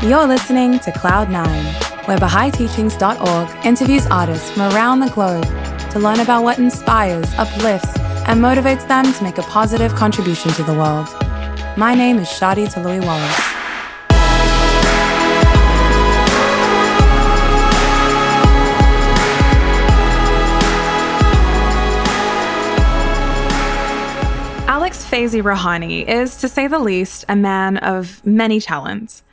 You're listening to Cloud9, where BahaiTeachings.org interviews artists from around the globe to learn about what inspires, uplifts, and motivates them to make a positive contribution to the world. My name is Shadi Talui Wallace. Alex Faizi Rawhani is, to say the least, a man of many talents.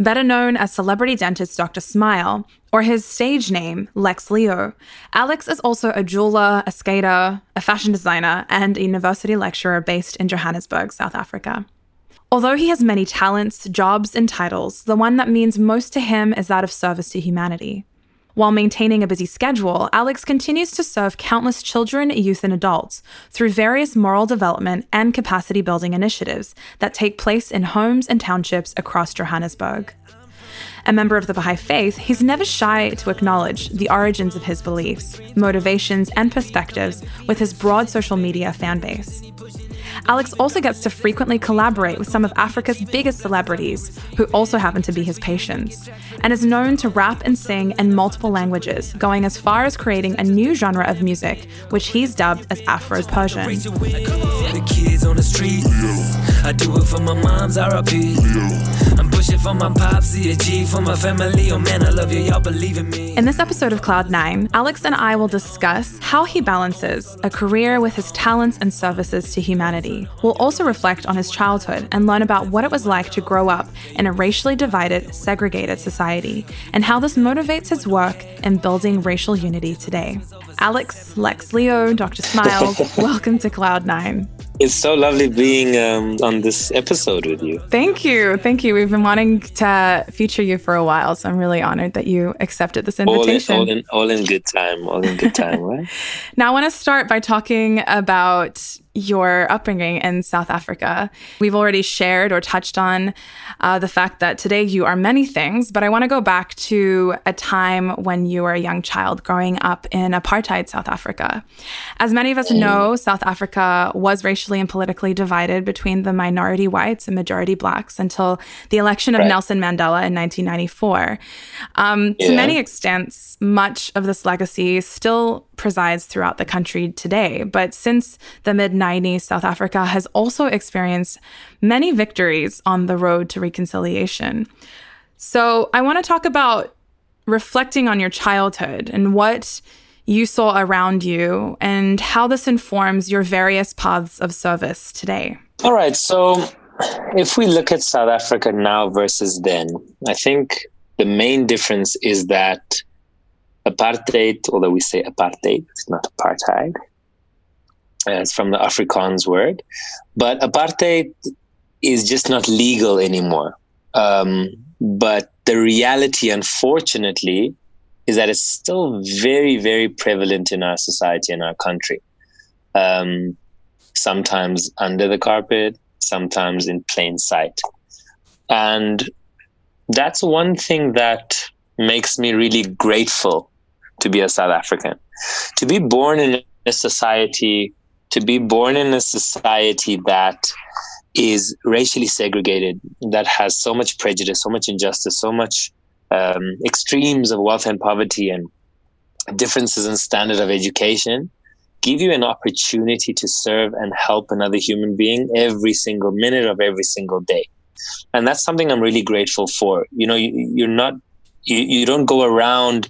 Better known as celebrity dentist Dr. Smile, or his stage name, Lex Leo, Alex is also a jeweler, a skater, a fashion designer, and a university lecturer based in Johannesburg, South Africa. Although he has many talents, jobs, and titles, the one that means most to him is that of service to humanity. While maintaining a busy schedule, Alex continues to serve countless children, youth, and adults through various moral development and capacity building initiatives that take place in homes and townships across Johannesburg. A member of the Baha'i faith, he's never shy to acknowledge the origins of his beliefs, motivations, and perspectives with his broad social media fan base. Alex also gets to frequently collaborate with some of Africa's biggest celebrities, who also happen to be his patients, and is known to rap and sing in multiple languages, going as far as creating a new genre of music, which he's dubbed as Afro Persian. I do it for my mom's RIP. I'm pushing for my pops, CSG, for my family. Oh man, I love you, y'all believe in me. In this episode of Cloud9, Alex and I will discuss how he balances a career with his talents and services to humanity. We'll also reflect on his childhood and learn about what it was like to grow up in a racially divided, segregated society, and how this motivates his work in building racial unity today. Alex, Lex Leo, Dr. Smiles, welcome to Cloud9. It's so lovely being um, on this episode with you. Thank you. Thank you. We've been wanting to feature you for a while, so I'm really honored that you accepted this invitation. All in, all in, all in good time. All in good time, right? now, I want to start by talking about your upbringing in South Africa. We've already shared or touched on uh, the fact that today you are many things, but I want to go back to a time when you were a young child growing up in apartheid South Africa. As many of us know, South Africa was racially and politically divided between the minority whites and majority blacks until the election of right. Nelson Mandela in 1994. Um, yeah. To many extents, much of this legacy still presides throughout the country today. But since the mid 90s, South Africa has also experienced many victories on the road to reconciliation. So I want to talk about reflecting on your childhood and what you saw around you and how this informs your various paths of service today. All right. So if we look at South Africa now versus then, I think the main difference is that apartheid, although we say apartheid, it's not apartheid. Uh, it's from the Afrikaans word, but apartheid is just not legal anymore. Um, but the reality, unfortunately, is that it's still very, very prevalent in our society in our country. Um, sometimes under the carpet, sometimes in plain sight. And that's one thing that makes me really grateful to be a South African. To be born in a society, to be born in a society that is racially segregated, that has so much prejudice, so much injustice, so much um, extremes of wealth and poverty and differences in standard of education, give you an opportunity to serve and help another human being every single minute of every single day. And that's something I'm really grateful for. You know, you, you're not, you, you don't go around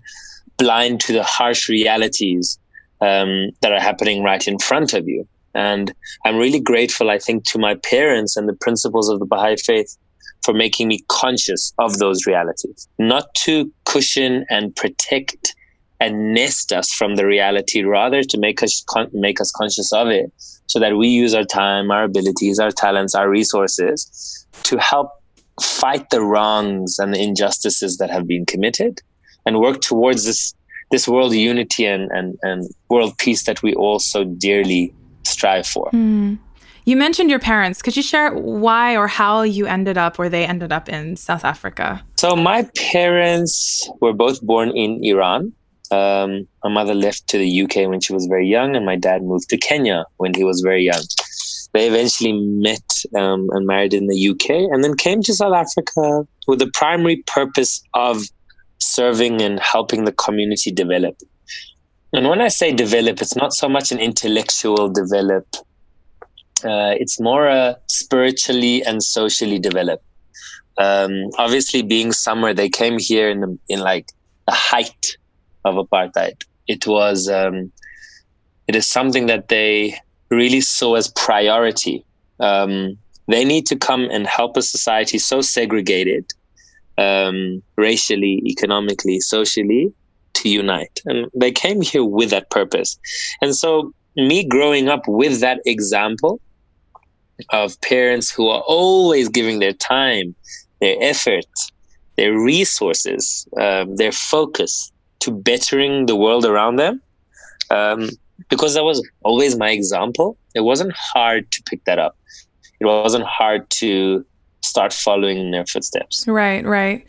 blind to the harsh realities um, that are happening right in front of you. And I'm really grateful, I think, to my parents and the principles of the Baha'i faith for making me conscious of those realities, not to cushion and protect and nest us from the reality, rather to make us con- make us conscious of it, so that we use our time, our abilities, our talents, our resources to help fight the wrongs and the injustices that have been committed and work towards this this world unity and, and, and world peace that we all so dearly strive for. Mm. You mentioned your parents. Could you share why or how you ended up where they ended up in South Africa? So, my parents were both born in Iran. Um, my mother left to the UK when she was very young, and my dad moved to Kenya when he was very young. They eventually met um, and married in the UK and then came to South Africa with the primary purpose of serving and helping the community develop. And when I say develop, it's not so much an intellectual develop, uh, it's more a spiritually and socially develop. Um, obviously, being somewhere, they came here in, the, in like the height of apartheid. It was, um, it is something that they really saw as priority. Um, they need to come and help a society so segregated, um, racially, economically, socially, to unite. And they came here with that purpose. And so, me growing up with that example of parents who are always giving their time, their effort, their resources, um, their focus to bettering the world around them, um, because that was always my example, it wasn't hard to pick that up. It wasn't hard to start following in their footsteps. Right, right.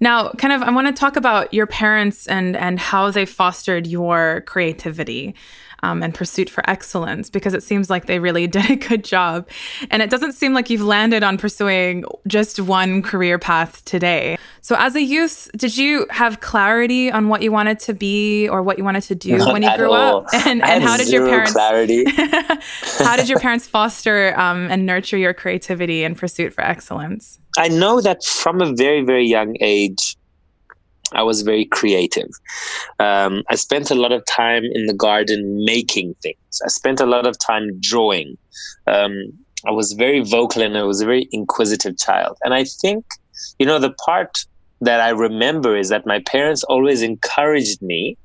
Now, kind of, I want to talk about your parents and and how they fostered your creativity um, and pursuit for excellence because it seems like they really did a good job. And it doesn't seem like you've landed on pursuing just one career path today. So, as a youth, did you have clarity on what you wanted to be or what you wanted to do Not when you grew all. up? And, and how did your parents clarity? how did your parents foster um, and nurture your creativity and pursuit for excellence? I know that from a very, very young age, I was very creative. Um, I spent a lot of time in the garden making things. I spent a lot of time drawing. Um, I was very vocal and I was a very inquisitive child. And I think, you know, the part that I remember is that my parents always encouraged me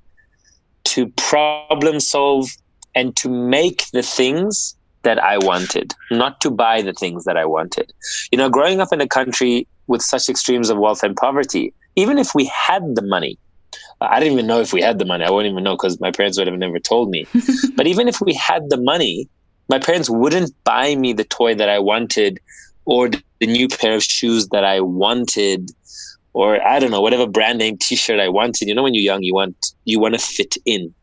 to problem solve and to make the things that I wanted, not to buy the things that I wanted. You know, growing up in a country with such extremes of wealth and poverty, even if we had the money, I didn't even know if we had the money. I wouldn't even know because my parents would have never told me. but even if we had the money, my parents wouldn't buy me the toy that I wanted or the new pair of shoes that I wanted or I don't know, whatever brand name t-shirt I wanted. You know, when you're young, you want you want to fit in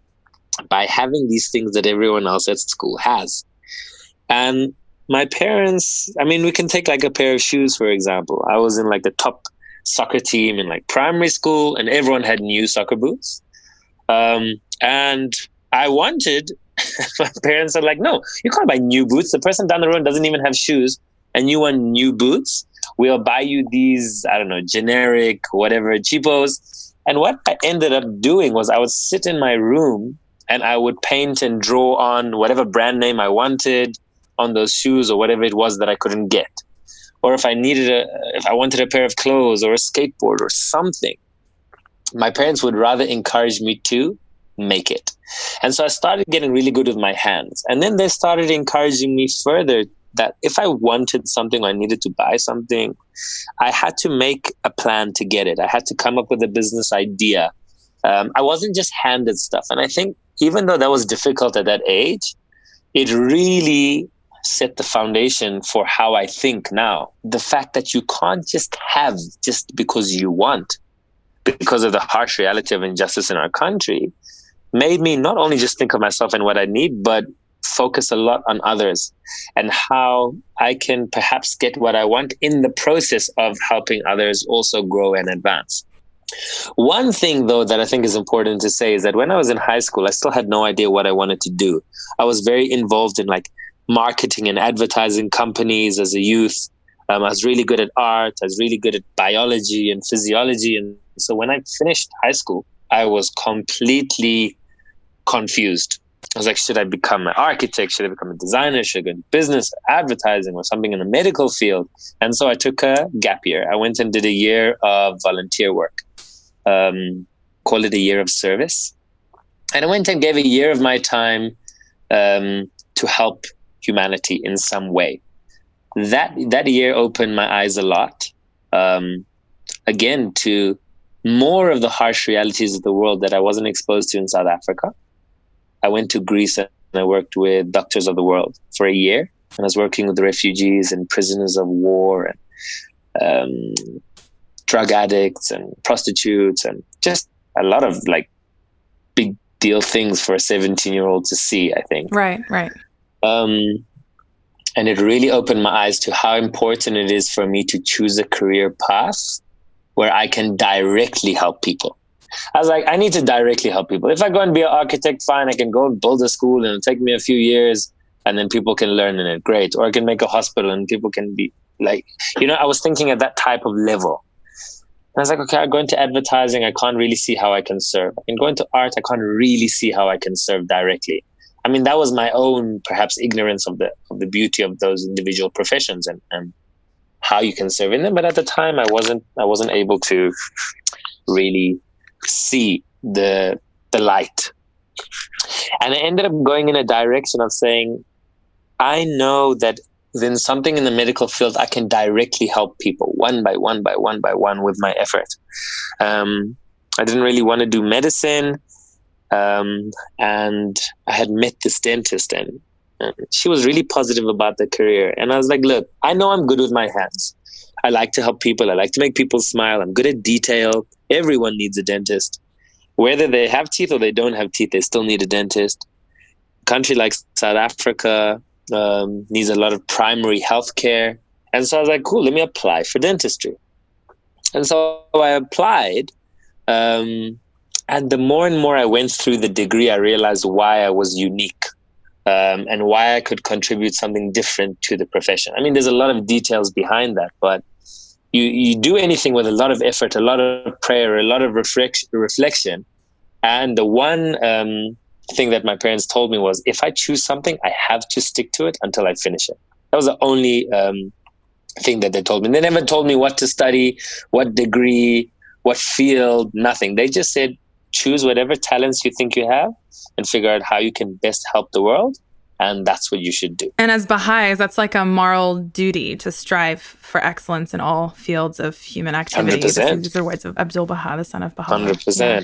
by having these things that everyone else at school has. And my parents, I mean, we can take like a pair of shoes, for example. I was in like the top soccer team in like primary school, and everyone had new soccer boots. Um, and I wanted, my parents are like, no, you can't buy new boots. The person down the road doesn't even have shoes, and you want new boots. We'll buy you these, I don't know, generic, whatever, cheapos. And what I ended up doing was I would sit in my room and I would paint and draw on whatever brand name I wanted on those shoes or whatever it was that I couldn't get or if I needed a, if I wanted a pair of clothes or a skateboard or something, my parents would rather encourage me to make it. And so I started getting really good with my hands. And then they started encouraging me further that if I wanted something or I needed to buy something, I had to make a plan to get it. I had to come up with a business idea. Um, I wasn't just handed stuff. And I think even though that was difficult at that age, it really set the foundation for how I think now. The fact that you can't just have just because you want, because of the harsh reality of injustice in our country, made me not only just think of myself and what I need, but focus a lot on others and how I can perhaps get what I want in the process of helping others also grow and advance. One thing, though, that I think is important to say is that when I was in high school, I still had no idea what I wanted to do. I was very involved in like marketing and advertising companies as a youth. Um, I was really good at art. I was really good at biology and physiology. And so when I finished high school, I was completely confused. I was like, should I become an architect? Should I become a designer? Should I go into business, advertising, or something in the medical field? And so I took a gap year. I went and did a year of volunteer work. Um, call it a year of service. And I went and gave a year of my time um, to help humanity in some way. That that year opened my eyes a lot. Um, again, to more of the harsh realities of the world that I wasn't exposed to in South Africa. I went to Greece and I worked with Doctors of the World for a year. And I was working with refugees and prisoners of war and um, drug addicts and prostitutes and just a lot of like big deal things for a 17 year old to see, I think. Right, right. Um, and it really opened my eyes to how important it is for me to choose a career path where I can directly help people. I was like, I need to directly help people. If I go and be an architect, fine, I can go and build a school and it'll take me a few years and then people can learn in it. Great. Or I can make a hospital and people can be like, you know, I was thinking at that type of level. And I was like, okay, I go into advertising. I can't really see how I can serve. I can go into art. I can't really see how I can serve directly. I mean, that was my own perhaps ignorance of the of the beauty of those individual professions and, and how you can serve in them. But at the time, I wasn't I wasn't able to really see the the light. And I ended up going in a direction of saying, I know that then something in the medical field I can directly help people one by one by one by one with my effort. Um, I didn't really want to do medicine. Um, and I had met this dentist and, and she was really positive about the career. And I was like, look, I know I'm good with my hands. I like to help people. I like to make people smile. I'm good at detail. Everyone needs a dentist. Whether they have teeth or they don't have teeth, they still need a dentist. A country like South Africa um, needs a lot of primary health care. And so I was like, cool, let me apply for dentistry. And so I applied. Um, and the more and more I went through the degree, I realized why I was unique um, and why I could contribute something different to the profession. I mean, there's a lot of details behind that, but you, you do anything with a lot of effort, a lot of prayer, a lot of reflection. And the one um, thing that my parents told me was if I choose something, I have to stick to it until I finish it. That was the only um, thing that they told me. They never told me what to study, what degree, what field, nothing. They just said, choose whatever talents you think you have and figure out how you can best help the world and that's what you should do. And as Baha'is, that's like a moral duty to strive for excellence in all fields of human activity. 100%. These are words of Abdul Baha, the son of Baha. 100%. Yeah.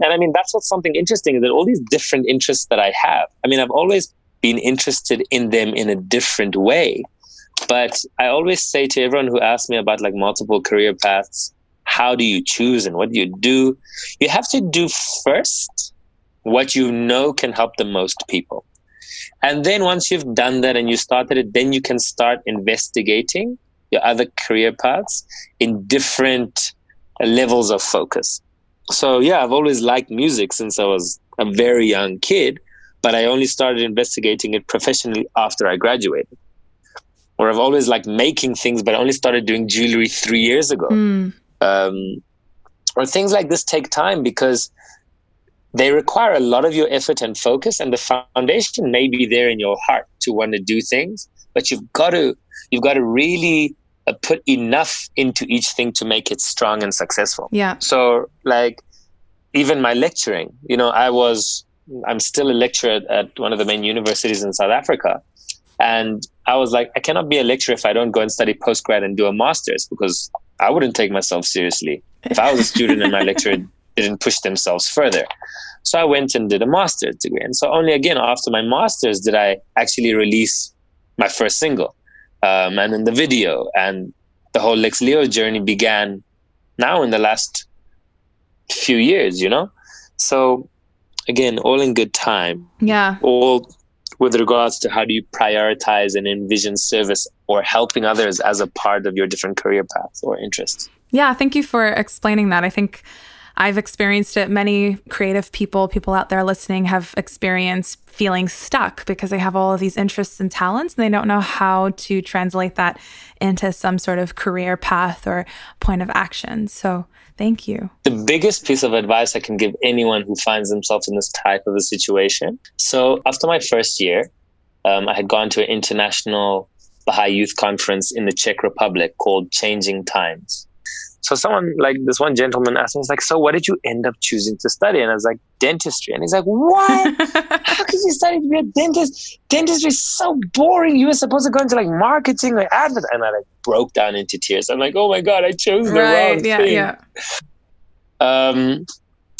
And I mean, that's what's something interesting is that all these different interests that I have, I mean, I've always been interested in them in a different way. But I always say to everyone who asks me about like multiple career paths, how do you choose and what do you do? You have to do first what you know can help the most people. And then once you've done that and you started it, then you can start investigating your other career paths in different levels of focus. So, yeah, I've always liked music since I was a very young kid, but I only started investigating it professionally after I graduated. Or I've always liked making things, but I only started doing jewelry three years ago. Mm. Um, or things like this take time because they require a lot of your effort and focus and the foundation may be there in your heart to want to do things but you've got to you've got to really uh, put enough into each thing to make it strong and successful. Yeah. So like even my lecturing you know i was i'm still a lecturer at one of the main universities in south africa and i was like i cannot be a lecturer if i don't go and study postgrad and do a master's because i wouldn't take myself seriously if i was a student and my lecturer didn't push themselves further. So I went and did a master's degree. And so only again after my master's did I actually release my first single um, and in the video. And the whole Lex Leo journey began now in the last few years, you know? So again, all in good time. Yeah. All with regards to how do you prioritize and envision service or helping others as a part of your different career paths or interests. Yeah, thank you for explaining that. I think I've experienced it. Many creative people, people out there listening, have experienced feeling stuck because they have all of these interests and talents and they don't know how to translate that into some sort of career path or point of action. So, thank you. The biggest piece of advice I can give anyone who finds themselves in this type of a situation. So, after my first year, um, I had gone to an international Baha'i youth conference in the Czech Republic called Changing Times. So someone like this one gentleman asked me, he's like, so what did you end up choosing to study? And I was like, dentistry. And he's like, what? How could you study to be a dentist? Dentistry is so boring. You were supposed to go into like marketing or advert. And I like broke down into tears. I'm like, oh my God, I chose the right, wrong yeah, thing. Yeah. Um,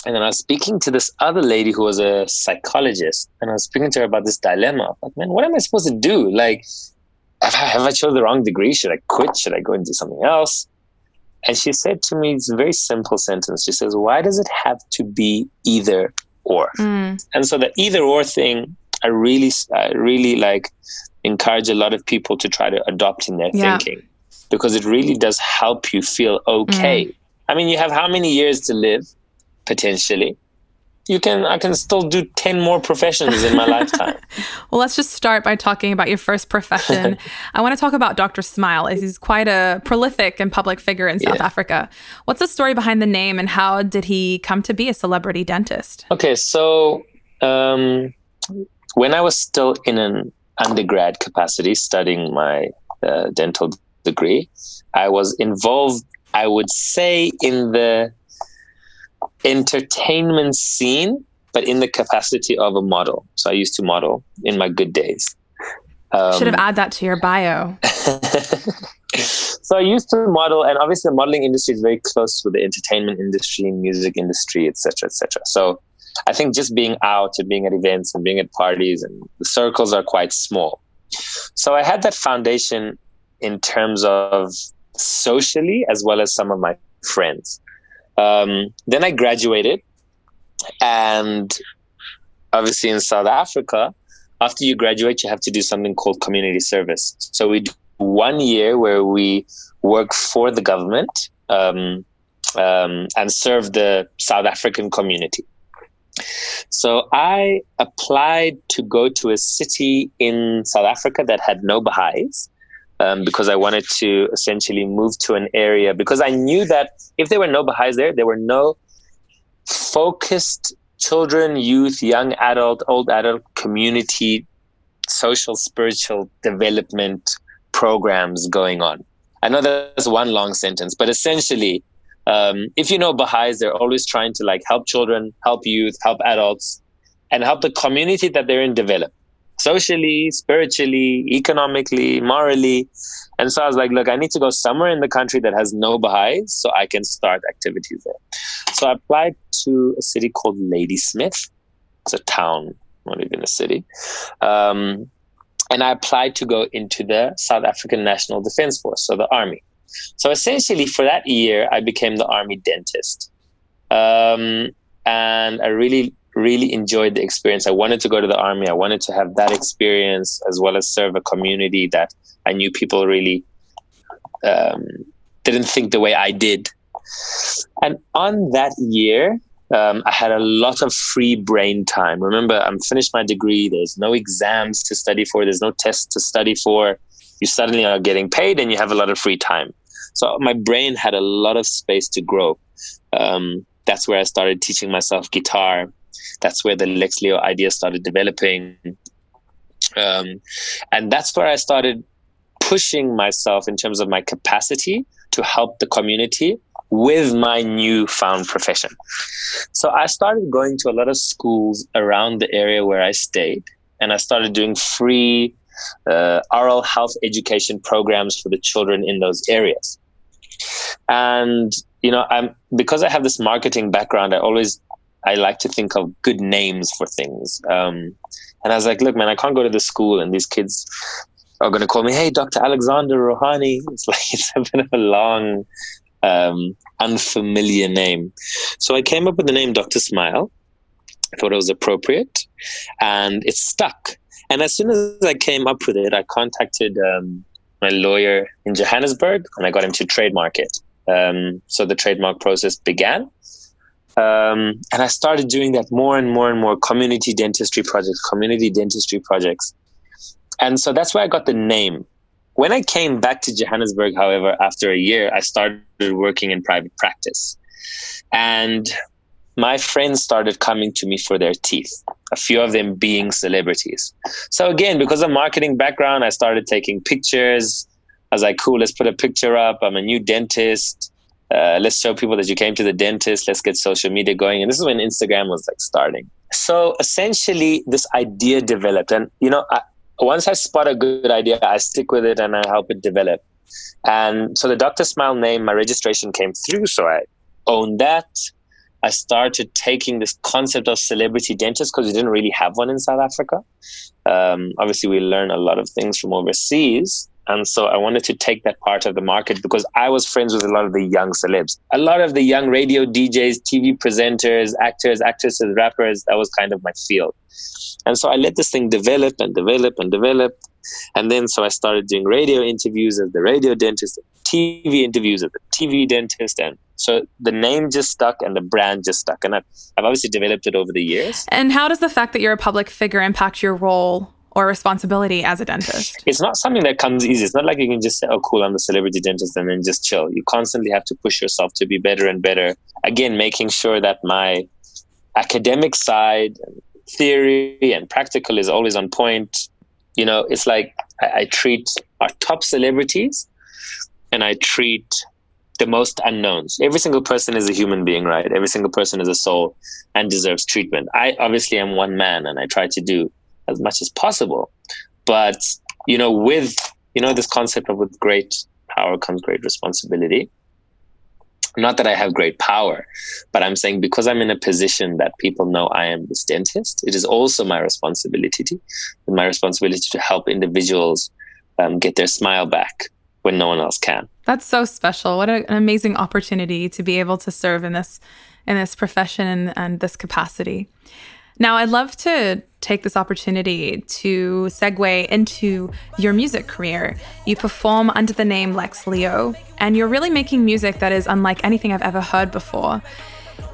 and then I was speaking to this other lady who was a psychologist, and I was speaking to her about this dilemma. Like, man, what am I supposed to do? Like, have I, have I chose the wrong degree? Should I quit? Should I go and do something else? And she said to me, it's a very simple sentence. She says, Why does it have to be either or? Mm. And so the either or thing, I really, I really like encourage a lot of people to try to adopt in their yeah. thinking because it really does help you feel okay. Mm. I mean, you have how many years to live potentially? You can I can still do 10 more professions in my lifetime. well, let's just start by talking about your first profession. I want to talk about Dr. Smile. He's quite a prolific and public figure in South yeah. Africa. What's the story behind the name and how did he come to be a celebrity dentist? Okay, so um, when I was still in an undergrad capacity studying my uh, dental degree, I was involved I would say in the entertainment scene, but in the capacity of a model. So I used to model in my good days. Um, Should have added that to your bio. so I used to model, and obviously the modeling industry is very close to the entertainment industry, music industry, etc., etc. So I think just being out and being at events and being at parties and the circles are quite small. So I had that foundation in terms of socially as well as some of my friends. Um, then I graduated, and obviously in South Africa, after you graduate, you have to do something called community service. So we do one year where we work for the government um, um, and serve the South African community. So I applied to go to a city in South Africa that had no Baha'is um, because I wanted to essentially move to an area because I knew that if there were no Baha'is there, there were no focused children, youth, young adult, old adult community, social, spiritual development programs going on. I know that's one long sentence, but essentially, um, if you know Baha'is, they're always trying to like help children, help youth, help adults, and help the community that they're in develop socially, spiritually, economically, morally. And so I was like, look, I need to go somewhere in the country that has no Baha'is so I can start activities there. So I applied to a city called Ladysmith. It's a town, not even a city. Um, and I applied to go into the South African National Defense Force, so the army. So essentially, for that year, I became the army dentist. Um, and I really really enjoyed the experience. I wanted to go to the army. I wanted to have that experience as well as serve a community that I knew people really um, didn't think the way I did. And on that year, um, I had a lot of free brain time. Remember, I'm finished my degree. There's no exams to study for. There's no tests to study for. You suddenly are getting paid, and you have a lot of free time. So my brain had a lot of space to grow. Um, that's where I started teaching myself guitar that's where the Lex Leo idea started developing. Um, and that's where I started pushing myself in terms of my capacity to help the community with my newfound profession. So I started going to a lot of schools around the area where I stayed, and I started doing free uh, oral health education programs for the children in those areas. And you know, I'm because I have this marketing background, I always I like to think of good names for things. Um, and I was like, look, man, I can't go to the school and these kids are going to call me, hey, Dr. Alexander Rawhani. It's like, it's a bit of a long, um, unfamiliar name. So I came up with the name Dr. Smile. I thought it was appropriate and it stuck. And as soon as I came up with it, I contacted um, my lawyer in Johannesburg and I got him to trademark it. Um, so the trademark process began. Um, and I started doing that more and more and more community dentistry projects, community dentistry projects. And so that's where I got the name. When I came back to Johannesburg, however, after a year, I started working in private practice. And my friends started coming to me for their teeth, a few of them being celebrities. So, again, because of marketing background, I started taking pictures. I was like, cool, let's put a picture up. I'm a new dentist uh, let's show people that you came to the dentist. Let's get social media going. And this is when instagram was like starting. So essentially this idea developed. And you know I, once i spot a good idea i stick with it and i help it develop. And so the dr smile name my registration came through. So i owned that. I started taking this concept of celebrity dentist because we didn't really have one in south africa. Um, obviously we learn a lot of things from overseas and so I wanted to take that part of the market because I was friends with a lot of the young celebs. A lot of the young radio DJs, TV presenters, actors, actresses, rappers, that was kind of my field. And so I let this thing develop and develop and develop. And then so I started doing radio interviews as the radio dentist, TV interviews as the TV dentist. And so the name just stuck and the brand just stuck. And I've, I've obviously developed it over the years. And how does the fact that you're a public figure impact your role or responsibility as a dentist? It's not something that comes easy. It's not like you can just say, oh, cool, I'm a celebrity dentist and then just chill. You constantly have to push yourself to be better and better. Again, making sure that my academic side, theory and practical is always on point. You know, it's like I, I treat our top celebrities and I treat the most unknowns. Every single person is a human being, right? Every single person is a soul and deserves treatment. I obviously am one man and I try to do as much as possible. But, you know, with, you know, this concept of with great power comes great responsibility not that I have great power, but I'm saying because I'm in a position that people know I am this dentist, it is also my responsibility, to, my responsibility to help individuals um, get their smile back when no one else can. That's so special. What an amazing opportunity to be able to serve in this in this profession and, and this capacity. Now, I'd love to take this opportunity to segue into your music career. You perform under the name Lex Leo, and you're really making music that is unlike anything I've ever heard before.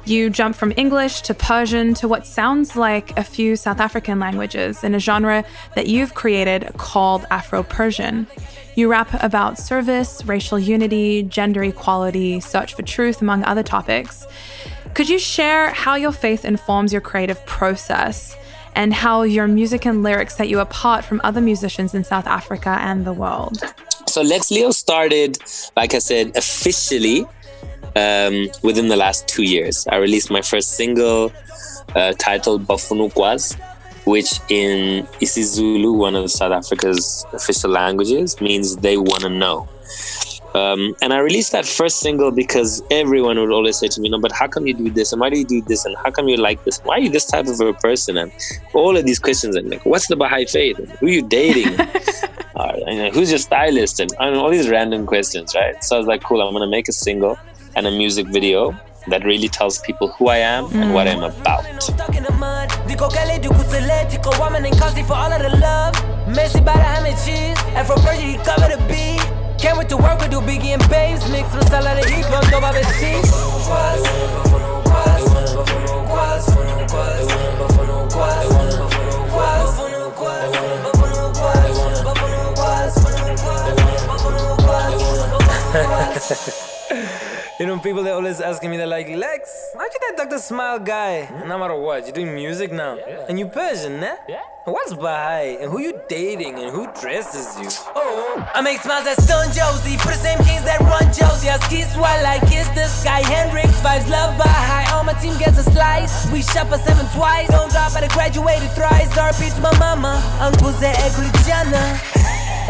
You jump from English to Persian to what sounds like a few South African languages in a genre that you've created called Afro Persian. You rap about service, racial unity, gender equality, search for truth, among other topics. Could you share how your faith informs your creative process and how your music and lyrics set you apart from other musicians in South Africa and the world? So Lex Leo started, like I said, officially um, within the last two years. I released my first single uh, titled Bafunukwas, which in isiZulu, one of South Africa's official languages, means they want to know. Um, and I released that first single because everyone would always say to me, "No, but how come you do this? And why do you do this? And how come you like this? Why are you this type of a person?" And all of these questions, and like, "What's the Baha'i faith? And who are you dating? uh, and who's your stylist?" And, and all these random questions, right? So I was like, "Cool, I'm gonna make a single and a music video that really tells people who I am mm. and what I'm about." Can't wait to work with you, Biggie and Babes. Mix with salad and heat, blow dope, I've seen. You know, people they always asking me, they're like, Lex, aren't you that Dr. Smile guy? No matter what, you're doing music now. Yeah. And you Persian, né? Yeah. What's Baha'i? And who you dating? And who dresses you? Oh, I make smiles that stun Jozi. For the same kings that run Jozi. I ski while I kiss the sky. Hendrix vibes, love Baha'i. All my team gets a slice. We shop at seven twice. Don't drop at a graduated thrice. RP to my mama. Uncle Zé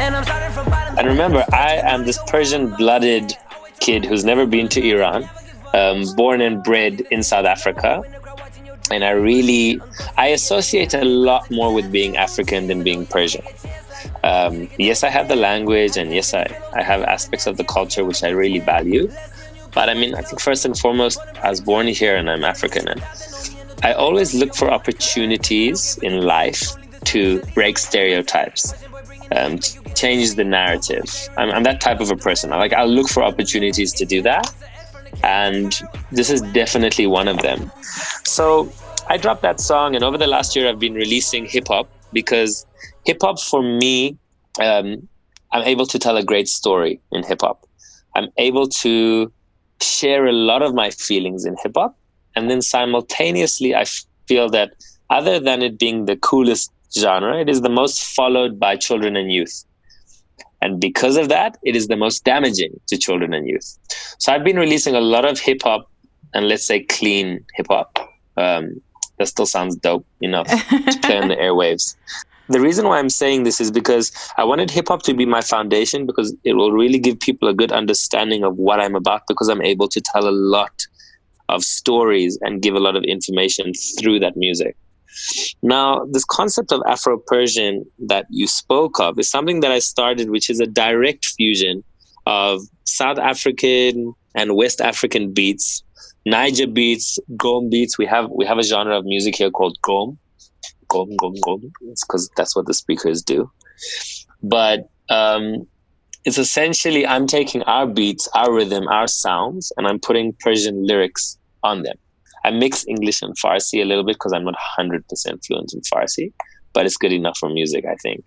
And I'm starting from bottom. And remember, I am this Persian blooded kid who's never been to Iran, um, born and bred in South Africa. And I really, I associate a lot more with being African than being Persian. Um, yes, I have the language, and yes, I, I have aspects of the culture which I really value. But I mean, I think first and foremost, I was born here and I'm African. And I always look for opportunities in life to break stereotypes um, change the narrative. I'm, I'm that type of a person. I like I'll look for opportunities to do that, and this is definitely one of them. So I dropped that song, and over the last year, I've been releasing hip hop because hip hop for me, um, I'm able to tell a great story in hip hop. I'm able to share a lot of my feelings in hip hop, and then simultaneously, I feel that other than it being the coolest genre, it is the most followed by children and youth. And because of that, it is the most damaging to children and youth. So I've been releasing a lot of hip hop and let's say clean hip hop. Um, that still sounds dope enough to play on the airwaves. The reason why I'm saying this is because I wanted hip hop to be my foundation because it will really give people a good understanding of what I'm about because I'm able to tell a lot of stories and give a lot of information through that music. Now, this concept of Afro Persian that you spoke of is something that I started, which is a direct fusion of South African and West African beats, Niger beats, Gom beats. We have we have a genre of music here called Gom, Gom, Gom, Gqom. It's because that's what the speakers do. but um, it's essentially I'm taking our beats, our rhythm, our sounds, and I'm putting Persian lyrics on them. I mix English and Farsi a little bit because I'm not 100% fluent in Farsi, but it's good enough for music, I think.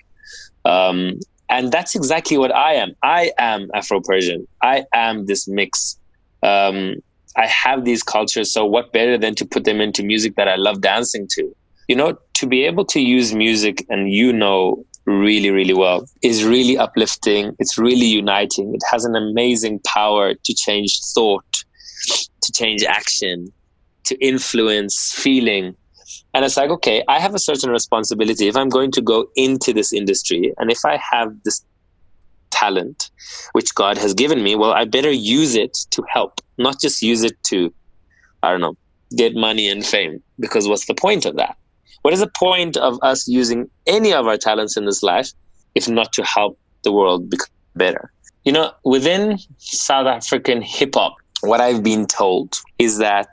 Um, and that's exactly what I am. I am Afro Persian. I am this mix. Um, I have these cultures, so what better than to put them into music that I love dancing to? You know, to be able to use music, and you know really, really well, is really uplifting. It's really uniting. It has an amazing power to change thought, to change action, to influence feeling. And it's like, okay, I have a certain responsibility. If I'm going to go into this industry and if I have this talent which God has given me, well, I better use it to help, not just use it to, I don't know, get money and fame. Because what's the point of that? What is the point of us using any of our talents in this life if not to help the world become better? You know, within South African hip hop, what I've been told is that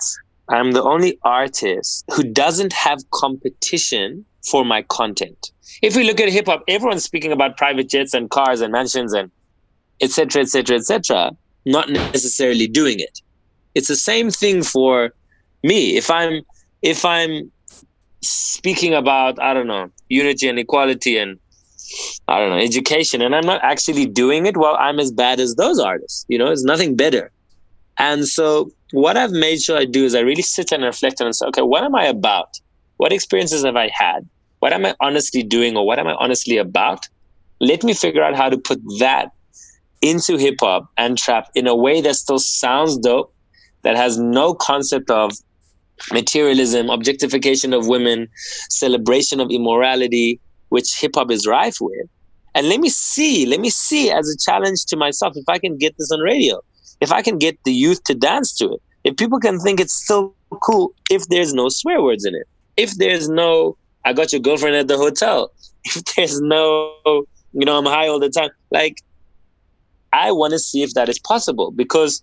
I'm the only artist who doesn't have competition for my content. If we look at hip hop, everyone's speaking about private jets and cars and mansions and etc. etc. etc. not necessarily doing it. It's the same thing for me. If I'm if I'm speaking about I don't know unity and equality and I don't know education, and I'm not actually doing it. Well, I'm as bad as those artists. You know, it's nothing better. And so, what I've made sure I do is I really sit and reflect and say, okay, what am I about? What experiences have I had? What am I honestly doing, or what am I honestly about? Let me figure out how to put that into hip hop and trap in a way that still sounds dope, that has no concept of materialism, objectification of women, celebration of immorality, which hip hop is rife with. And let me see, let me see as a challenge to myself if I can get this on radio, if I can get the youth to dance to it, if people can think it's still cool if there's no swear words in it, if there's no, I got your girlfriend at the hotel, if there's no, you know, I'm high all the time. Like, I want to see if that is possible because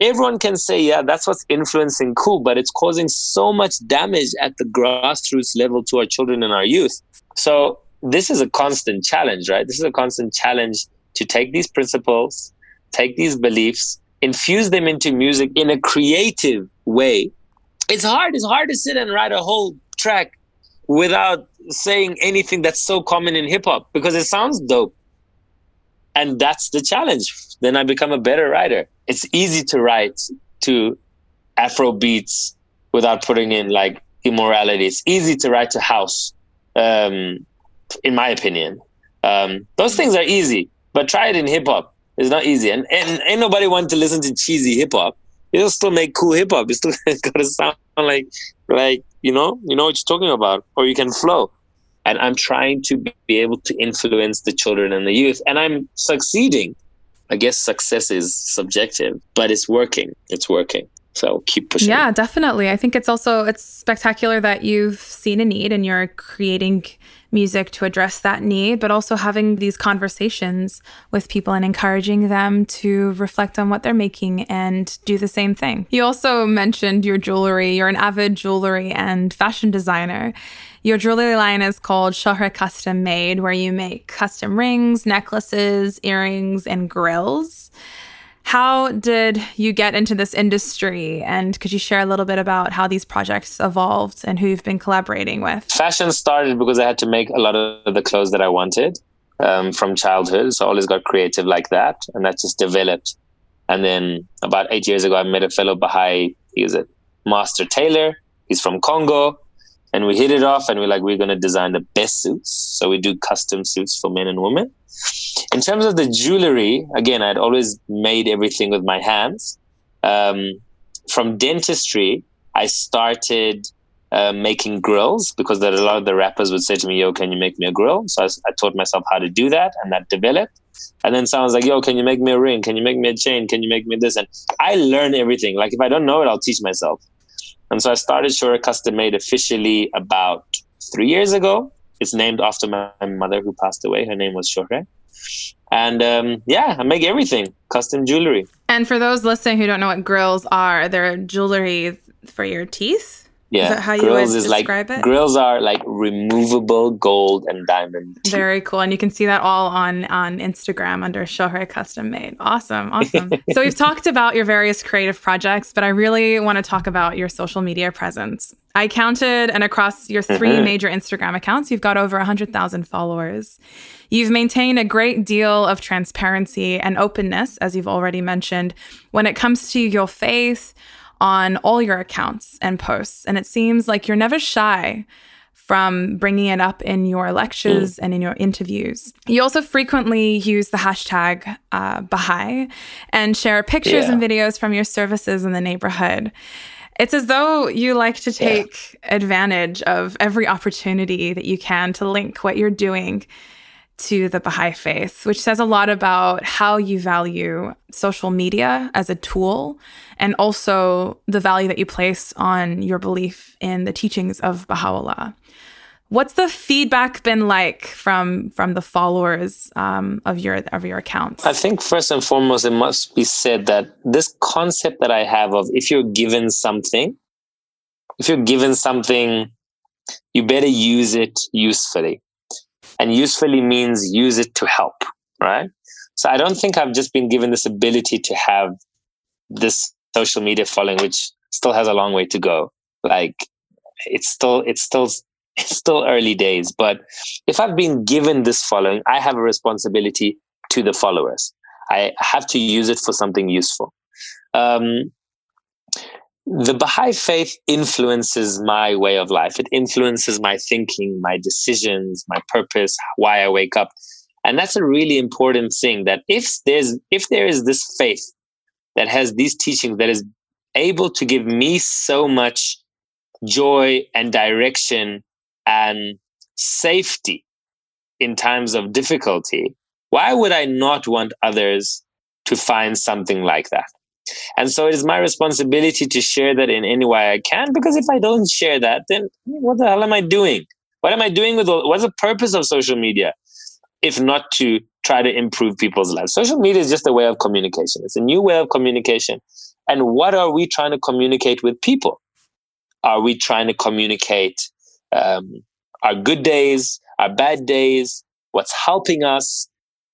everyone can say, yeah, that's what's influencing cool, but it's causing so much damage at the grassroots level to our children and our youth. So this is a constant challenge, right? This is a constant challenge to take these principles, take these beliefs, infuse them into music in a creative way. It's hard. It's hard to sit and write a whole track without saying anything that's so common in hip hop because it sounds dope. And that's the challenge. Then I become a better writer it's easy to write to Afro beats without putting in like immorality. It's easy to write to house, um, in my opinion. Um, those things are easy, but try it in hip hop. It's not easy, and, and ain't nobody want to listen to cheesy hip hop. It'll still make cool hip hop. It's still gotta sound like like you know you know what you're talking about, or you can flow. And I'm trying to be able to influence the children and the youth, and I'm succeeding. I guess success is subjective, but it's working. It's working. So keep pushing. Yeah, definitely. I think it's also it's spectacular that you've seen a need and you're creating music to address that need, but also having these conversations with people and encouraging them to reflect on what they're making and do the same thing. You also mentioned your jewelry. You're an avid jewelry and fashion designer. Your jewelry line is called Shohreh Custom Made, where you make custom rings, necklaces, earrings, and grills. How did you get into this industry? And could you share a little bit about how these projects evolved and who you've been collaborating with? Fashion started because I had to make a lot of the clothes that I wanted um, from childhood. So I always got creative like that. And that just developed. And then about eight years ago, I met a fellow Baha'i. He was a master tailor. He's from Congo and we hit it off and we're like we're going to design the best suits so we do custom suits for men and women in terms of the jewelry again i'd always made everything with my hands. Um, from dentistry i started uh, making grills because there a lot of the rappers would say to me yo can you make me a grill? So I, I taught myself how to do that and that developed. And then someone's like yo can you make me a ring? Can you make me a chain? Can you make me this? And i learn everything. Like if i don't know it i'll teach myself. And so I started Shohreh Custom Made officially about three years ago. It's named after my mother who passed away. Her name was Shohreh. And um, yeah, I make everything custom jewelry. And for those listening who don't know what grills are, they're jewelry for your teeth. Yeah. Is that how you would describe like, it? Grills are like removable gold and diamond. Teeth. Very cool. And you can see that all on on Instagram under Shohreh Custom Made. Awesome. Awesome. so we've talked about your various creative projects, but I really want to talk about your social media presence. I counted, and across your 3 mm-hmm. major Instagram accounts, you've got over 100,000 followers. You've maintained a great deal of transparency and openness, as you've already mentioned, when it comes to your faith on all your accounts and posts. And it seems like you're never shy from bringing it up in your lectures mm. and in your interviews. You also frequently use the hashtag uh, Baha'i and share pictures yeah. and videos from your services in the neighborhood. It's as though you like to take yeah. advantage of every opportunity that you can to link what you're doing to the Baha'i faith, which says a lot about how you value social media as a tool and also the value that you place on your belief in the teachings of Baha'u'llah. What's the feedback been like from from the followers um, of your of your account? I think first and foremost, it must be said that this concept that I have of if you're given something, if you're given something, you better use it usefully and usefully means use it to help, right? So I don't think I've just been given this ability to have this social media following, which still has a long way to go. Like it's still, it's still, it's still early days. But if I've been given this following, I have a responsibility to the followers. I have to use it for something useful. Um, the Baha'i faith influences my way of life. It influences my thinking, my decisions, my purpose, why I wake up. And that's a really important thing that if there's if there is this faith that has these teachings that is able to give me so much joy and direction and safety in times of difficulty, why would I not want others to find something like that? And so it is my responsibility to share that in any way I can, because if I don't share that, then what the hell am I doing? What am I doing with all, what's the purpose of social media? If not to try to improve people's lives. Social media is just a way of communication. It's a new way of communication. And what are we trying to communicate with people? Are we trying to communicate um, our good days, our bad days, what's helping us,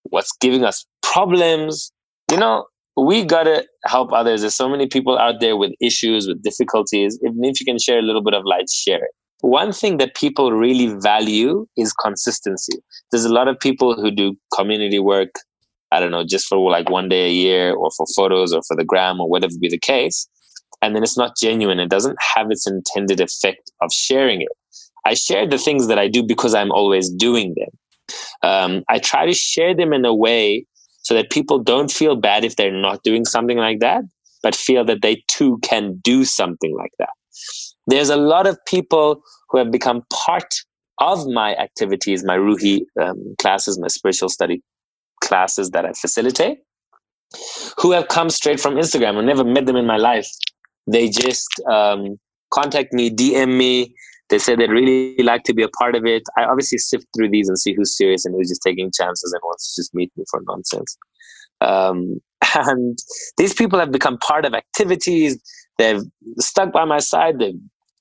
what's giving us problems? You know, we gotta help others. There's so many people out there with issues, with difficulties. Even if you can share a little bit of light, share it. One thing that people really value is consistency. There's a lot of people who do community work, I don't know, just for like one day a year or for photos or for the gram or whatever be the case. And then it's not genuine. It doesn't have its intended effect of sharing it. I share the things that I do because I'm always doing them. Um, I try to share them in a way so that people don't feel bad if they're not doing something like that, but feel that they too can do something like that. There's a lot of people who have become part of my activities, my Ruhi um, classes, my spiritual study classes that I facilitate, who have come straight from Instagram. I never met them in my life. They just um, contact me, DM me, they said they'd really like to be a part of it. I obviously sift through these and see who's serious and who's just taking chances and wants to just meet me for nonsense. Um, and these people have become part of activities. They've stuck by my side. They've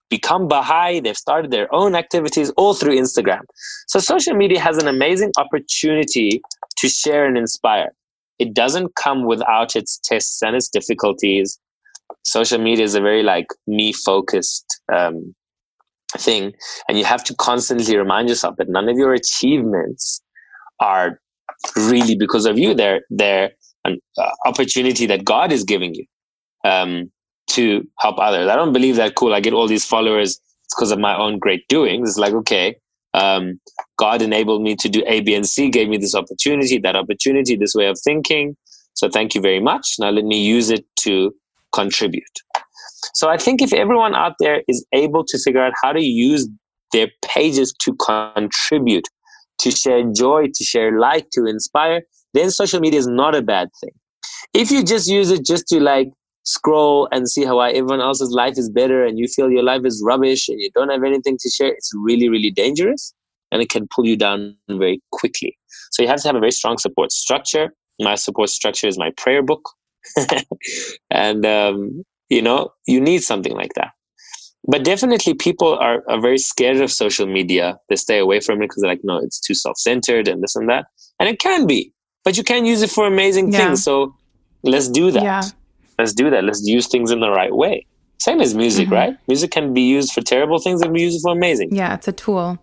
become Baha'i. They've started their own activities all through Instagram. So social media has an amazing opportunity to share and inspire. It doesn't come without its tests and its difficulties. Social media is a very like me focused um, thing and you have to constantly remind yourself that none of your achievements are really because of you. They're they're an uh, opportunity that god is giving you um, to help others. I don't believe that cool i get all these followers because of my own great doings. It's like okay um, god enabled me to do a b and c gave me this opportunity that opportunity this way of thinking. So thank you very much. Now let me use it to contribute so I think if everyone out there is able to figure out how to use their pages to contribute, to share joy, to share light, to inspire, then social media is not a bad thing. If you just use it just to like scroll and see how everyone else's life is better and you feel your life is rubbish and you don't have anything to share, it's really, really dangerous and it can pull you down very quickly. So you have to have a very strong support structure. My support structure is my prayer book. and um, you know you need something like that but definitely people are, are very scared of social media. They stay away from it because they're like, no, it's too self-centered and this and that. And it can be, but you can use it for amazing yeah. things. So let's do that. Yeah. Let's do that. Let's use things in the right way. Same as music, mm-hmm. right? Music can be used for terrible things and be used for amazing. Yeah, it's a tool.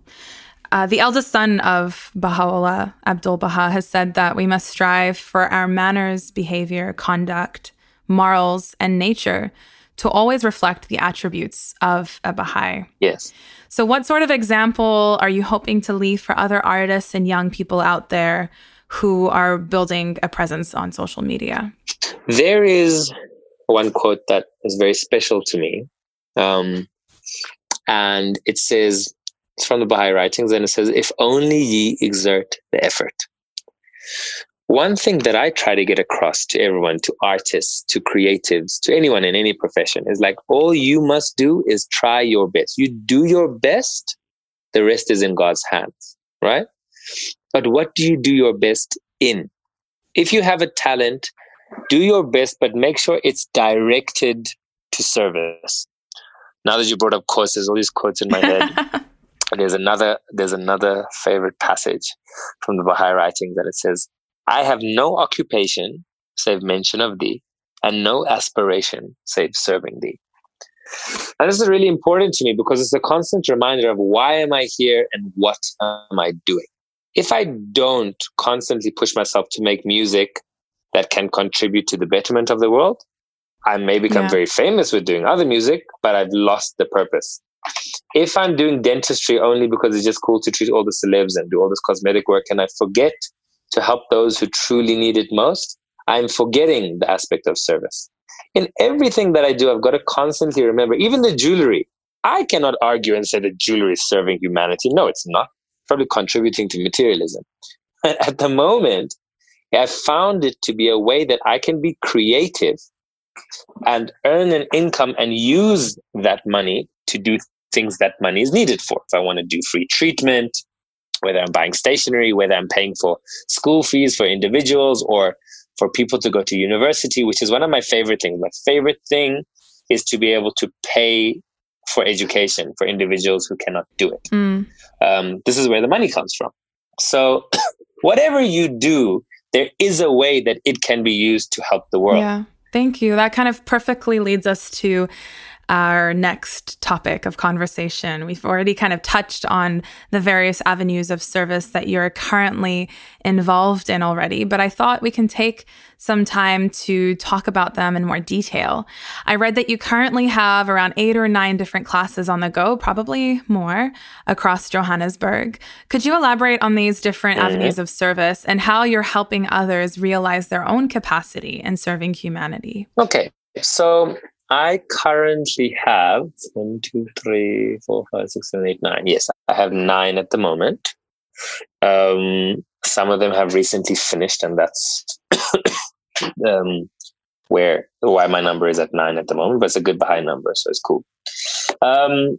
Uh, the eldest son of Baha'u'llah, Abdul Baha, has said that we must strive for our manners, behavior, conduct, morals, and nature to always reflect the attributes of a Baha'i. Yes. So, what sort of example are you hoping to leave for other artists and young people out there who are building a presence on social media? There is one quote that is very special to me. Um, and it says, it's from the Baha'i writings, and it says, If only ye exert the effort. One thing that I try to get across to everyone, to artists, to creatives, to anyone in any profession is like, all you must do is try your best. You do your best, the rest is in God's hands, right? But what do you do your best in? If you have a talent, do your best, but make sure it's directed to service. Now that you brought up quotes, there's all these quotes in my head. there's another there's another favorite passage from the Baha'i writings that it says, I have no occupation save mention of thee, and no aspiration save serving thee. And this is really important to me because it's a constant reminder of why am I here and what am I doing. If I don't constantly push myself to make music that can contribute to the betterment of the world, I may become yeah. very famous with doing other music, but I've lost the purpose. If I'm doing dentistry only because it's just cool to treat all the celebs and do all this cosmetic work and I forget to help those who truly need it most, I'm forgetting the aspect of service. In everything that I do, I've got to constantly remember, even the jewelry. I cannot argue and say that jewelry is serving humanity. No, it's not. Probably contributing to materialism. At the moment, I found it to be a way that I can be creative and earn an income and use that money to do things that money is needed for. If I want to do free treatment, whether I'm buying stationery, whether I'm paying for school fees for individuals or for people to go to university, which is one of my favorite things. My favorite thing is to be able to pay for education for individuals who cannot do it. Mm. Um, this is where the money comes from. So, whatever you do, there is a way that it can be used to help the world. Yeah. Thank you. That kind of perfectly leads us to our next topic of conversation. We've already kind of touched on the various avenues of service that you're currently involved in already, but I thought we can take some time to talk about them in more detail. I read that you currently have around eight or nine different classes on the go, probably more, across Johannesburg. Could you elaborate on these different mm-hmm. avenues of service and how you're helping others realize their own capacity in serving humanity? Okay. So I currently have one, two, three, four, five, six, seven, eight, nine. Yes, I have nine at the moment. Um, some of them have recently finished, and that's um, where why my number is at nine at the moment. But it's a good high number, so it's cool. Um,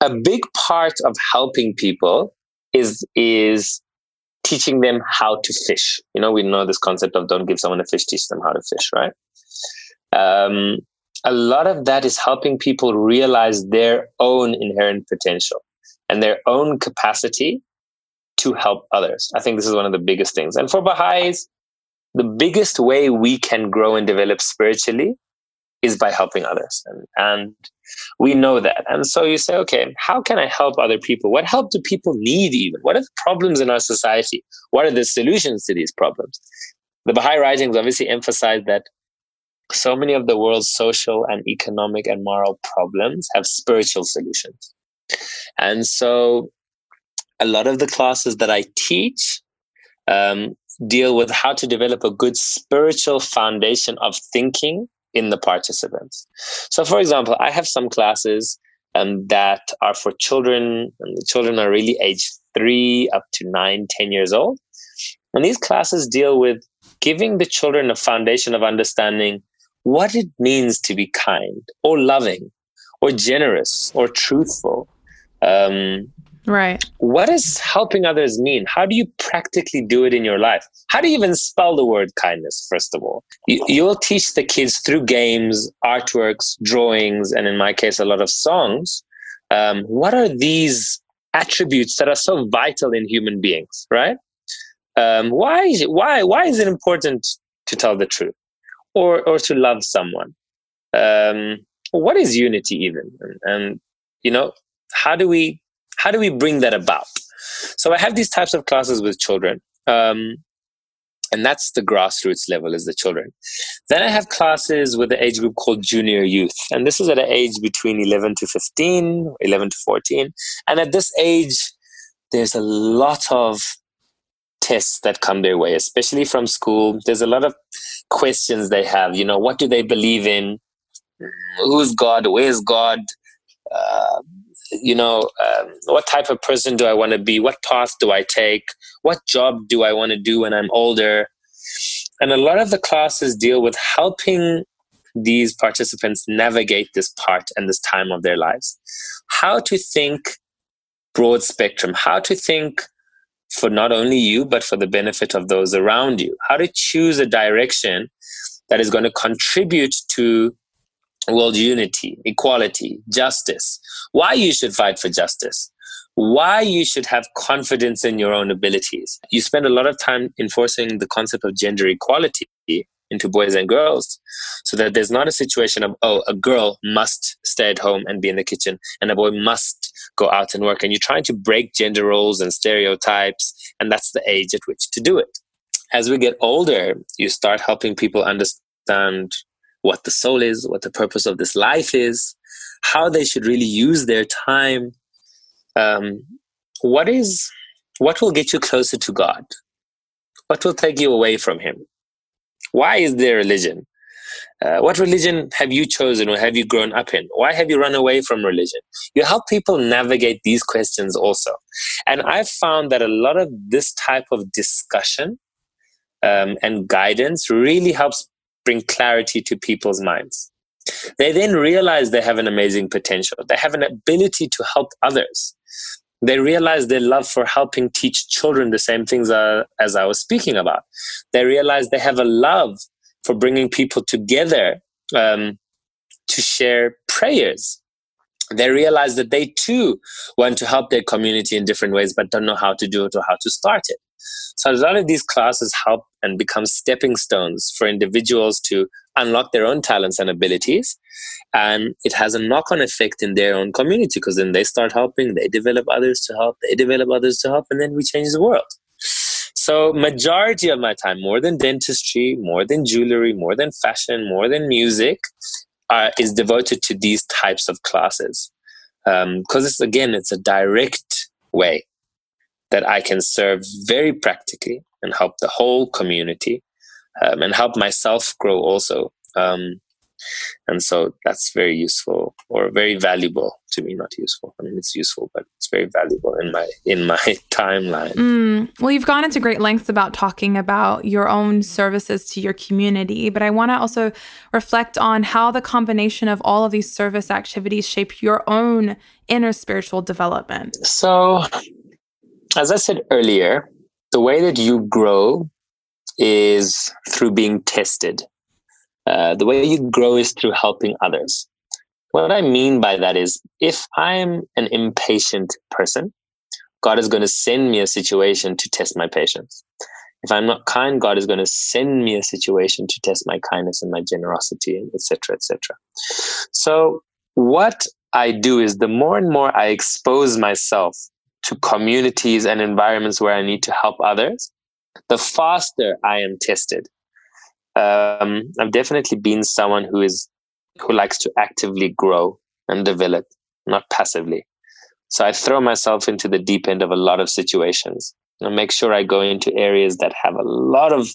a big part of helping people is is teaching them how to fish. You know, we know this concept of don't give someone a fish, teach them how to fish, right? Um, a lot of that is helping people realize their own inherent potential and their own capacity to help others. I think this is one of the biggest things. And for Baha'is, the biggest way we can grow and develop spiritually is by helping others. And, and we know that. And so you say, okay, how can I help other people? What help do people need even? What are the problems in our society? What are the solutions to these problems? The Baha'i writings obviously emphasize that so many of the world's social and economic and moral problems have spiritual solutions. And so a lot of the classes that I teach um, deal with how to develop a good spiritual foundation of thinking in the participants. So, for example, I have some classes um, that are for children, and the children are really aged three up to nine, ten years old. And these classes deal with giving the children a foundation of understanding what it means to be kind or loving or generous or truthful. Um, Right. What does helping others mean? How do you practically do it in your life? How do you even spell the word kindness, first of all? You, you'll teach the kids through games, artworks, drawings, and in my case, a lot of songs. Um, what are these attributes that are so vital in human beings, right? Um, why, why, why is it important to tell the truth or, or to love someone? Um, what is unity even? And, and, you know, how do we how do we bring that about? So I have these types of classes with children. Um, and that's the grassroots level is the children then i have classes with the age group called junior youth and this is at an age between 11 to 15 11 to 14 and at this age there's a lot of tests that come their way especially from school there's a lot of questions they have you know what do they believe in who's god where's god uh, you know, um, what type of person do I want to be? What path do I take? What job do I want to do when I'm older? And a lot of the classes deal with helping these participants navigate this part and this time of their lives. How to think broad spectrum, how to think for not only you, but for the benefit of those around you, how to choose a direction that is going to contribute to world unity, equality, justice, why you should fight for justice, why you should have confidence in your own abilities. You spend a lot of time enforcing the concept of gender equality into boys and girls so that there's not a situation of, oh, a girl must stay at home and be in the kitchen and a boy must go out and work. And you're trying to break gender roles and stereotypes, and that's the age at which to do it. As we get older, you start helping people understand what the soul is, what the purpose of this life is, how they should really use their time. Um, what is what will get you closer to God? What will take you away from Him? Why is there religion? Uh, what religion have you chosen or have you grown up in? Why have you run away from religion? You help people navigate these questions also. And I've found that a lot of this type of discussion um, and guidance really helps bring clarity to people's minds. They then realize they have an amazing potential. They have an ability to help others. They realize their love for helping teach children the same things uh, as I was speaking about. They realize they have a love for bringing people together um, to share prayers. They realize that they too want to help their community in different ways, but don't know how to do it or how to start it. So a lot of these classes help and become stepping stones for individuals to unlock their own talents and abilities. And it has a knock on effect in their own community because then they start helping, they develop others to help, they develop others to help, and then we change the world. So majority of my time, more than dentistry, more than jewelry, more than fashion, more than music, uh, is devoted to these types of classes. Because um, it's again, it's a direct way that I can serve very practically and help the whole community um, and help myself grow also. Um, and so that's very useful or very valuable to me. Not useful. I mean, it's useful, but it's very valuable in my in my timeline. Mm. Well, you've gone into great lengths about talking about your own services to your community, but I want to also reflect on how the combination of all of these service activities shape your own inner spiritual development. So as I said earlier, the way that you grow is through being tested. Uh, the way you grow is through helping others. What I mean by that is if I'm an impatient person, God is going to send me a situation to test my patience. If I'm not kind, God is going to send me a situation to test my kindness and my generosity, etc., etc. So, what I do is the more and more I expose myself to communities and environments where I need to help others, the faster I am tested. Um, I've definitely been someone who is who likes to actively grow and develop, not passively. So I throw myself into the deep end of a lot of situations and make sure I go into areas that have a lot of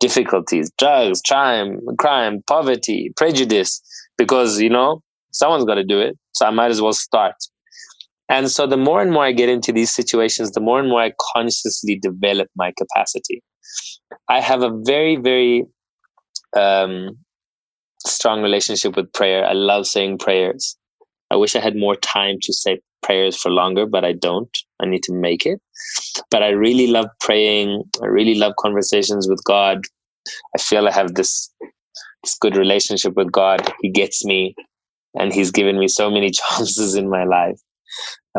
difficulties, drugs, crime, crime, poverty, prejudice, because you know someone's got to do it. So I might as well start. And so the more and more I get into these situations, the more and more I consciously develop my capacity. I have a very, very um, strong relationship with prayer. I love saying prayers. I wish I had more time to say prayers for longer, but I don't. I need to make it. But I really love praying. I really love conversations with God. I feel I have this this good relationship with God. He gets me, and He's given me so many chances in my life.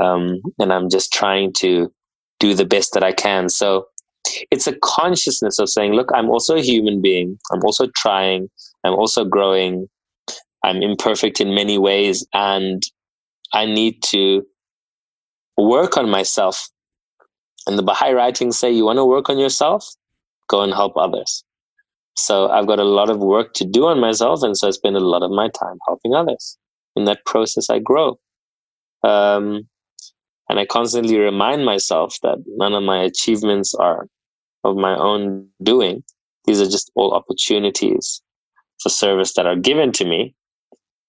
Um, and I'm just trying to do the best that I can. So it's a consciousness of saying, look, I'm also a human being. I'm also trying. I'm also growing. I'm imperfect in many ways, and I need to work on myself. And the Baha'i writings say, you want to work on yourself? Go and help others. So I've got a lot of work to do on myself, and so I spend a lot of my time helping others. In that process, I grow. Um, and I constantly remind myself that none of my achievements are of my own doing. These are just all opportunities for service that are given to me,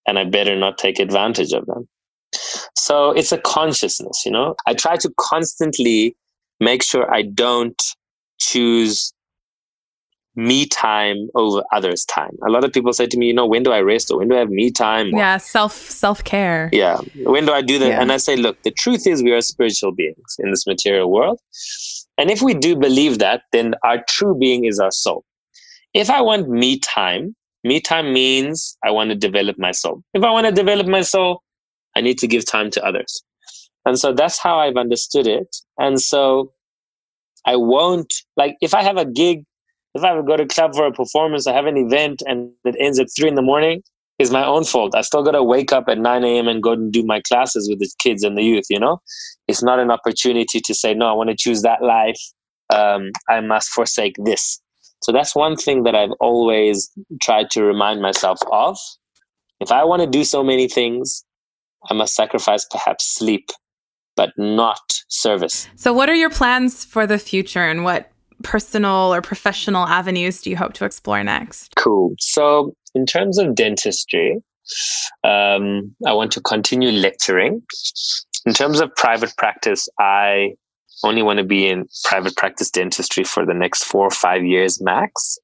and I better not take advantage of them. So it's a consciousness, you know. I try to constantly make sure I don't choose me time over others time. A lot of people say to me you know when do i rest or when do i have me time? Or, yeah self self care yeah when do i do that? Yeah. and i say look the truth is we are spiritual beings in this material world. And if we do believe that then our true being is our soul. If i want me time me time means i want to develop my soul. If i want to develop my soul i need to give time to others. And so that's how i've understood it. And so i won't like if i have a gig if I go to club for a performance, I have an event and it ends at three in the morning, is my own fault. I still got to wake up at 9 a.m. and go and do my classes with the kids and the youth, you know? It's not an opportunity to say, no, I want to choose that life. Um, I must forsake this. So that's one thing that I've always tried to remind myself of. If I want to do so many things, I must sacrifice perhaps sleep, but not service. So, what are your plans for the future and what personal or professional avenues do you hope to explore next? Cool. So, in terms of dentistry, um, I want to continue lecturing. In terms of private practice, I only want to be in private practice dentistry for the next four or five years max.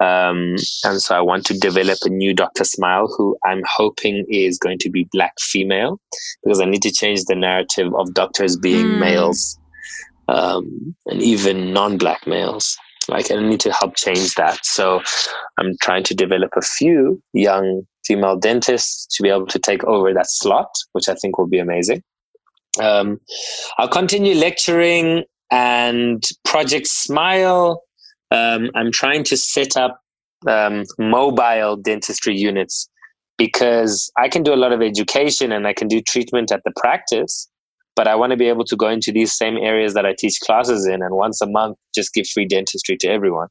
Um, and so I want to develop a new Dr. Smile who I'm hoping is going to be black female because I need to change the narrative of doctors being mm. males um, and even non-black males. Like I need to help change that. So I'm trying to develop a few young female dentists to be able to take over that slot, which I think will be amazing. Um, I'll continue lecturing and Project Smile. Um, I'm trying to set up um, mobile dentistry units because I can do a lot of education and I can do treatment at the practice, but I want to be able to go into these same areas that I teach classes in and once a month just give free dentistry to everyone.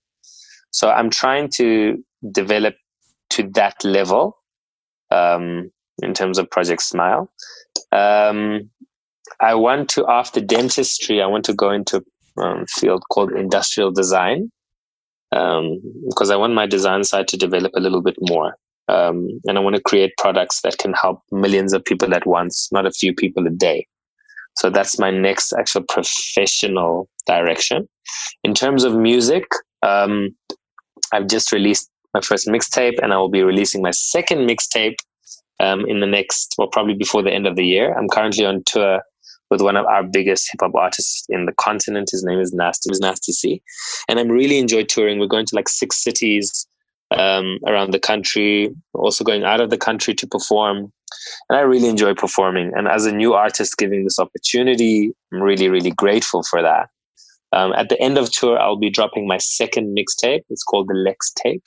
So I'm trying to develop to that level um, in terms of Project Smile. Um, I want to, after dentistry, I want to go into a um, field called industrial design um, because I want my design side to develop a little bit more. Um, and I want to create products that can help millions of people at once, not a few people a day. So that's my next actual professional direction. In terms of music, um, I've just released my first mixtape and I will be releasing my second mixtape um, in the next, well, probably before the end of the year. I'm currently on tour with one of our biggest hip hop artists in the continent. His name is Nasty, is Nasty C. And I'm really enjoy touring. We're going to like six cities um, around the country, also going out of the country to perform and I really enjoy performing. And as a new artist giving this opportunity, I'm really, really grateful for that. Um, at the end of tour, I'll be dropping my second mixtape. It's called the Lex Tape.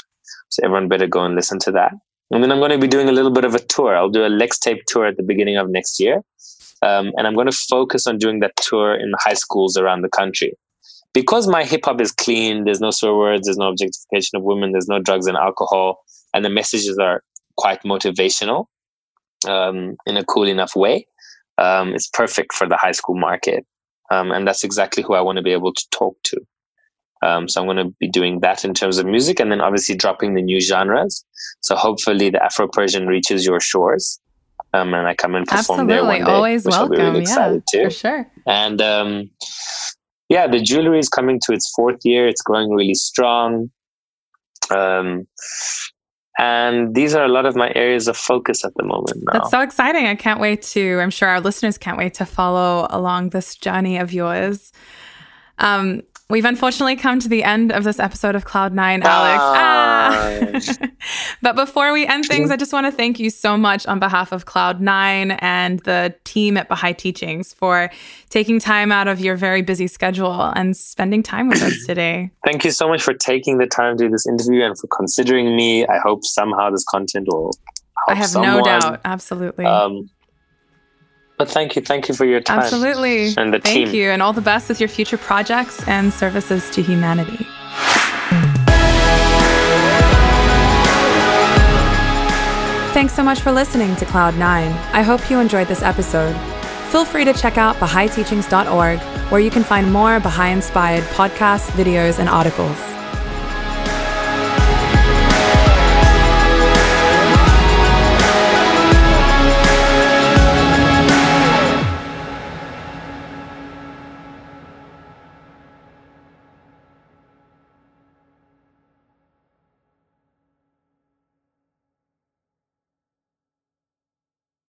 So everyone better go and listen to that. And then I'm going to be doing a little bit of a tour. I'll do a Lex Tape tour at the beginning of next year. Um, and I'm going to focus on doing that tour in high schools around the country. Because my hip hop is clean, there's no swear words, there's no objectification of women, there's no drugs and alcohol, and the messages are quite motivational um, in a cool enough way, um, it's perfect for the high school market. Um, and that's exactly who I want to be able to talk to. Um, so I'm going to be doing that in terms of music and then obviously dropping the new genres. So hopefully the Afro Persian reaches your shores. Um, and I come and perform Absolutely. there one day. Always welcome. Really yeah, too. for sure. And um, yeah, the jewelry is coming to its fourth year. It's growing really strong. Um, And these are a lot of my areas of focus at the moment now. That's so exciting. I can't wait to, I'm sure our listeners can't wait to follow along this journey of yours. Um, We've unfortunately come to the end of this episode of Cloud9, Alex. Ah. but before we end things, I just want to thank you so much on behalf of Cloud9 and the team at Baha'i Teachings for taking time out of your very busy schedule and spending time with us today. Thank you so much for taking the time to do this interview and for considering me. I hope somehow this content will Help I have someone. no doubt. Absolutely. Um, but thank you. Thank you for your time. Absolutely. And the thank team. you. And all the best with your future projects and services to humanity. Thanks so much for listening to Cloud9. I hope you enjoyed this episode. Feel free to check out BahaiTeachings.org, where you can find more Baha'i inspired podcasts, videos, and articles.